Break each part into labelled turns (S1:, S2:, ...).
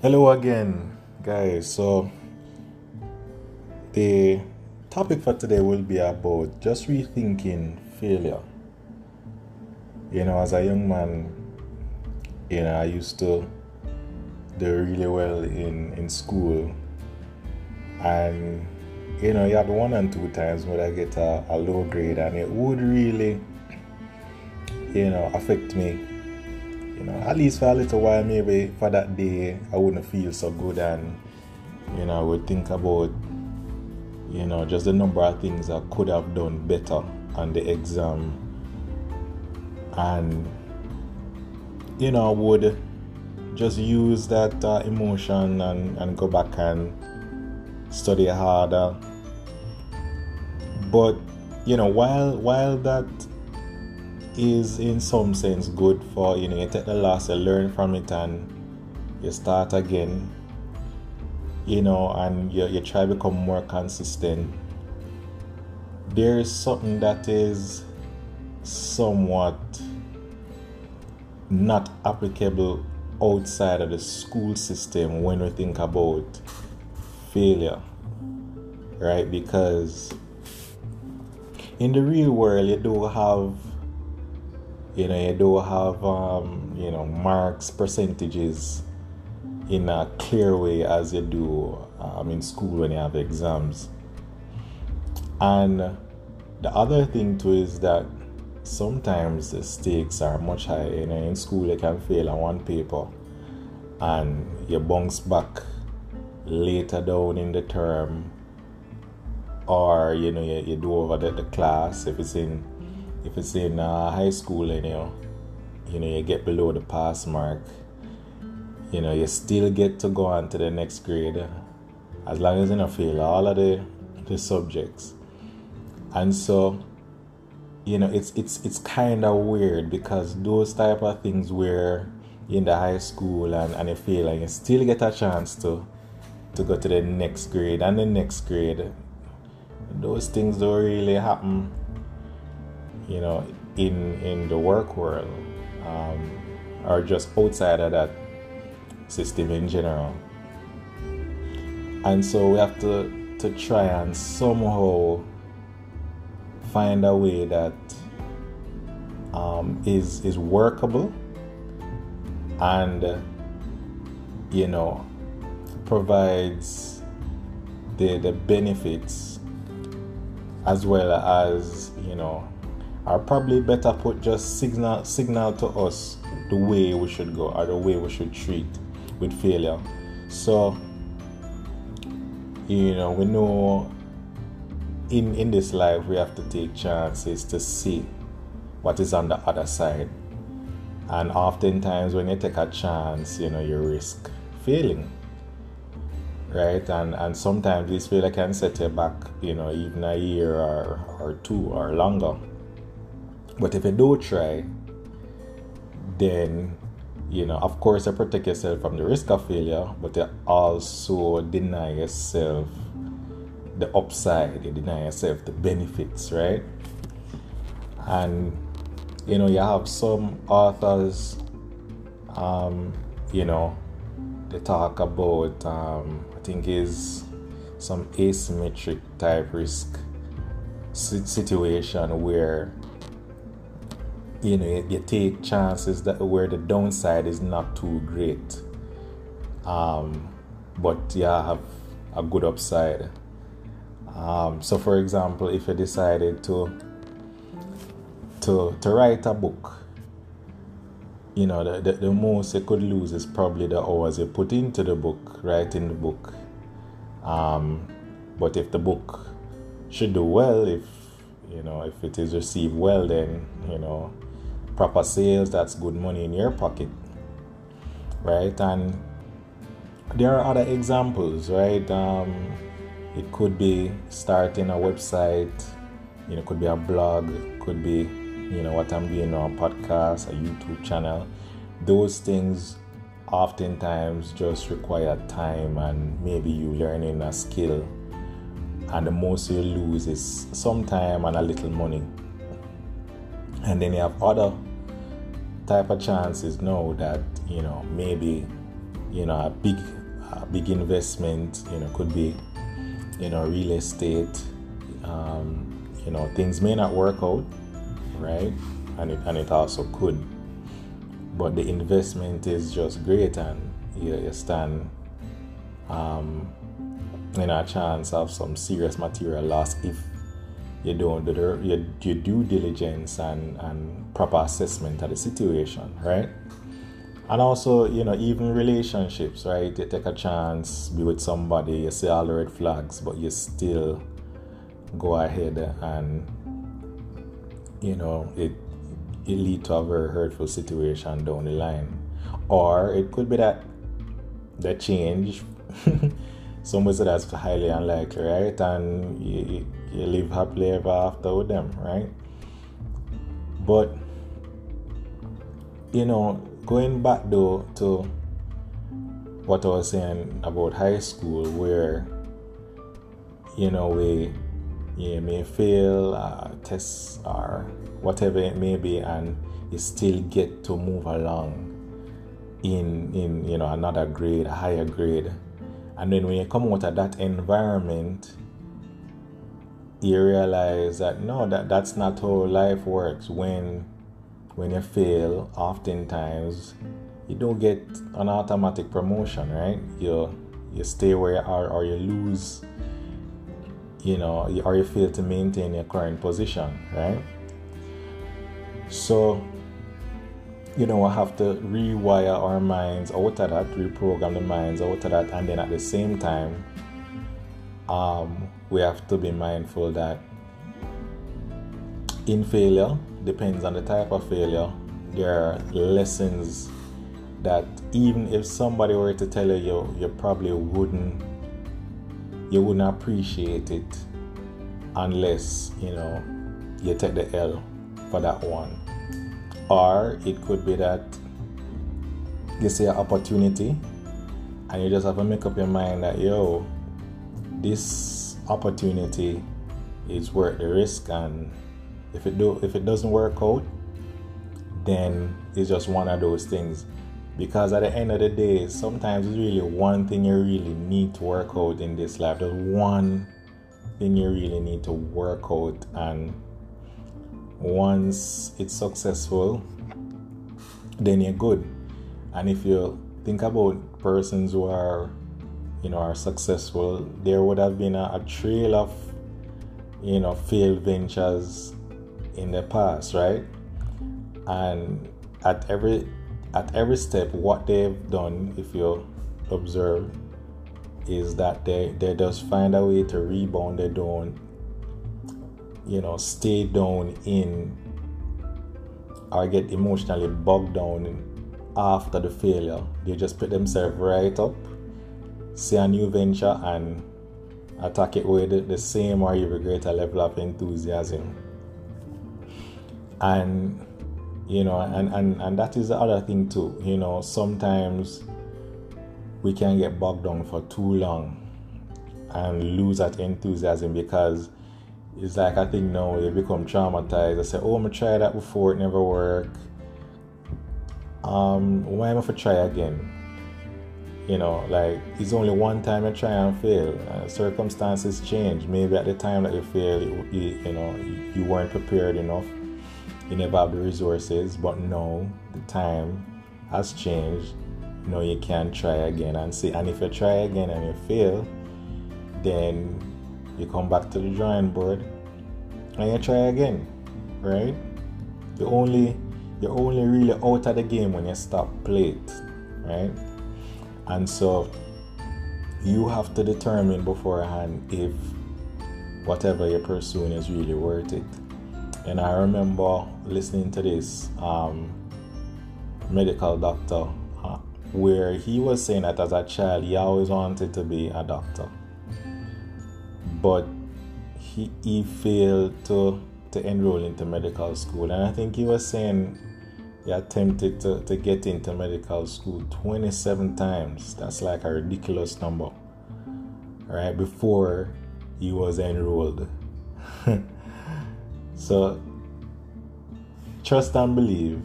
S1: Hello again, guys. So, the topic for today will be about just rethinking failure. You know, as a young man, you know, I used to do really well in, in school, and you know, you have one and two times where I get a, a low grade, and it would really, you know, affect me you know, at least for a little while, maybe for that day, I wouldn't feel so good, and you know, I would think about, you know, just the number of things I could have done better on the exam, and you know, I would just use that uh, emotion and, and go back and study harder. But you know, while while that is in some sense good for you know you take the loss you learn from it and you start again you know and you, you try to become more consistent. There is something that is somewhat not applicable outside of the school system when we think about failure right? Because in the real world you do have you know you don't have um, you know marks percentages in a clear way as you do um, in school when you have exams. And the other thing too is that sometimes the stakes are much higher. You know in school you can fail on one paper and you bounce back later down in the term or you know you, you do over the, the class. If it's in if it's in uh, high school and you know, you know you get below the pass mark, you know you still get to go on to the next grade as long as you don't fail all of the the subjects. And so, you know, it's it's it's kind of weird because those type of things where in the high school and, and you fail and you still get a chance to to go to the next grade and the next grade. Those things don't really happen you know, in in the work world, um, or just outside of that system in general. And so we have to to try and somehow find a way that um, is is workable and you know provides the the benefits as well as you know or probably better put just signal signal to us the way we should go or the way we should treat with failure. So you know we know in in this life we have to take chances to see what is on the other side. And oftentimes when you take a chance you know you risk failing right? And and sometimes this failure can set you back you know even a year or or two or longer but if you do try, then you know, of course, you protect yourself from the risk of failure, but you also deny yourself the upside, you deny yourself the benefits, right? And you know, you have some authors, um, you know, they talk about, um, I think, is some asymmetric type risk situation where you know you, take chances that where the downside is not too great. Um, but you have a good upside. Um, so for example if you decided to to to write a book you know the, the, the most you could lose is probably the hours you put into the book writing the book. Um, but if the book should do well if you know if it is received well then you know proper sales, that's good money in your pocket, right? And there are other examples, right? Um, it could be starting a website, you know, could be a blog, could be, you know, what I'm doing on a podcast, a YouTube channel. Those things oftentimes just require time and maybe you learning a skill. And the most you lose is some time and a little money. And then you have other type of chances know that you know maybe you know, a big, a big investment, you know, could be, you know, real estate. Um, you know, things may not work out, right? And it, and it also could. But the investment is just great and you, you stand um, you know, a chance of some serious material loss if you don't do the, your, your due diligence and, and proper assessment of the situation, right? And also, you know, even relationships, right? You take a chance, be with somebody, you see all the red flags, but you still go ahead and, you know, it, it lead to a very hurtful situation down the line. Or it could be that the change some would say that's highly unlikely, right? And you, you live happily ever after with them, right? But you know, going back though to what I was saying about high school, where you know we you may fail uh, tests or whatever it may be, and you still get to move along in in you know another grade, a higher grade and then when you come out of that environment, you realize that no, that, that's not how life works. When when you fail, oftentimes you don't get an automatic promotion, right? You you stay where you are or you lose, you know, or you fail to maintain your current position, right? So you know, we have to rewire our minds out of that, reprogram the minds out of that, and then at the same time, um, we have to be mindful that in failure, depends on the type of failure, there are lessons that even if somebody were to tell you, you, you probably wouldn't, you wouldn't appreciate it unless you know you take the L for that one. Or it could be that you see an opportunity and you just have to make up your mind that yo this opportunity is worth the risk and if it do if it doesn't work out then it's just one of those things because at the end of the day sometimes it's really one thing you really need to work out in this life there's one thing you really need to work out and once it's successful, then you're good. And if you think about persons who are, you know, are successful, there would have been a, a trail of, you know, failed ventures in the past, right? And at every at every step, what they've done, if you observe, is that they they just find a way to rebound. They don't you know, stay down in or get emotionally bogged down after the failure. They just put themselves right up, see a new venture, and attack it with the same or even greater level of enthusiasm. And you know, and, and, and that is the other thing too. You know, sometimes we can get bogged down for too long and lose that enthusiasm because it's like I think now you become traumatized. I say, oh, I'm gonna try that before it never worked. Um, why am I gonna try again? You know, like it's only one time I try and fail. Uh, circumstances change. Maybe at the time that you fail, you, you, you know, you weren't prepared enough. You never have the resources. But now the time has changed. You know, you can try again and see. And if you try again and you fail, then you come back to the drawing board and you try again, right? You only you're only really out of the game when you stop playing, right? And so you have to determine beforehand if whatever you're pursuing is really worth it. And I remember listening to this um, medical doctor uh, where he was saying that as a child he always wanted to be a doctor but he, he failed to to enroll into medical school and i think he was saying he attempted to, to get into medical school 27 times. That's like a ridiculous number. Right before he was enrolled. So trust and believe.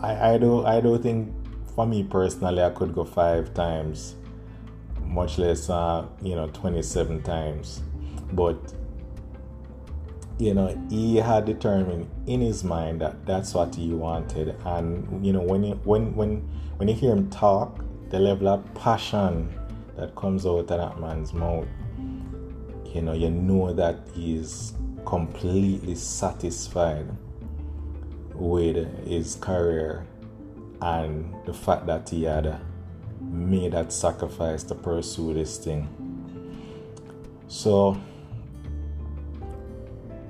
S1: I i don't i don't think for me personally, I could go five times, much less, uh, you know, 27 times. But, you know, he had determined in his mind that that's what he wanted. And, you know, when, you, when, when, when you hear him talk, the level of passion that comes out of that man's mouth, you know, you know that he's completely satisfied with his career and the fact that he had made that sacrifice to pursue this thing. So,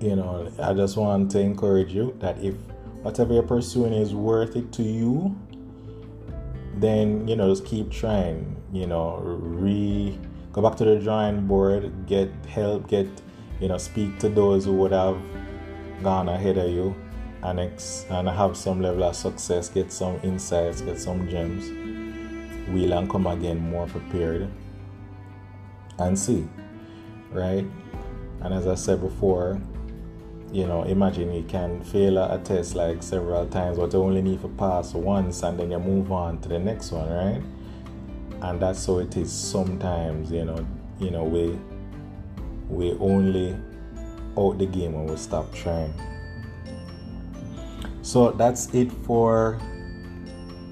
S1: you know, I just want to encourage you that if whatever you're pursuing is worth it to you, then you know just keep trying. You know, re go back to the drawing board, get help, get you know, speak to those who would have gone ahead of you and, ex- and have some level of success, get some insights, get some gems, We'll and come again more prepared and see, right? And as I said before, you know, imagine you can fail a test like several times, but you only need to pass once and then you move on to the next one, right? And that's how it is sometimes, you know, you know, we we only out the game when we stop trying. So that's it for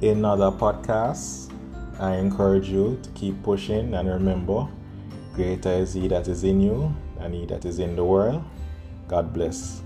S1: another podcast. I encourage you to keep pushing and remember, greater is He that is in you than He that is in the world. God bless.